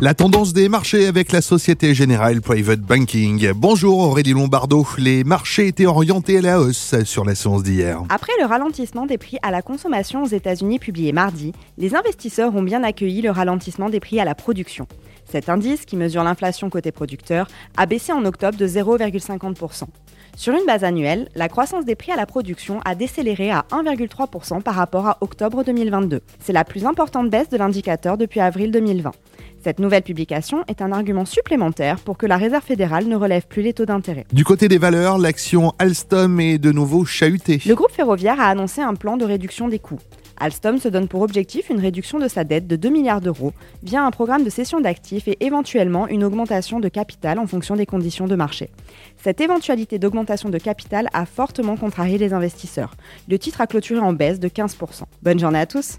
La tendance des marchés avec la Société Générale Private Banking. Bonjour Aurélie Lombardo. Les marchés étaient orientés à la hausse sur la séance d'hier. Après le ralentissement des prix à la consommation aux États-Unis publié mardi, les investisseurs ont bien accueilli le ralentissement des prix à la production. Cet indice, qui mesure l'inflation côté producteur, a baissé en octobre de 0,50%. Sur une base annuelle, la croissance des prix à la production a décéléré à 1,3% par rapport à octobre 2022. C'est la plus importante baisse de l'indicateur depuis avril 2020. Cette nouvelle publication est un argument supplémentaire pour que la Réserve fédérale ne relève plus les taux d'intérêt. Du côté des valeurs, l'action Alstom est de nouveau chahutée. Le groupe ferroviaire a annoncé un plan de réduction des coûts. Alstom se donne pour objectif une réduction de sa dette de 2 milliards d'euros via un programme de cession d'actifs et éventuellement une augmentation de capital en fonction des conditions de marché. Cette éventualité d'augmentation de capital a fortement contrarié les investisseurs. Le titre a clôturé en baisse de 15%. Bonne journée à tous.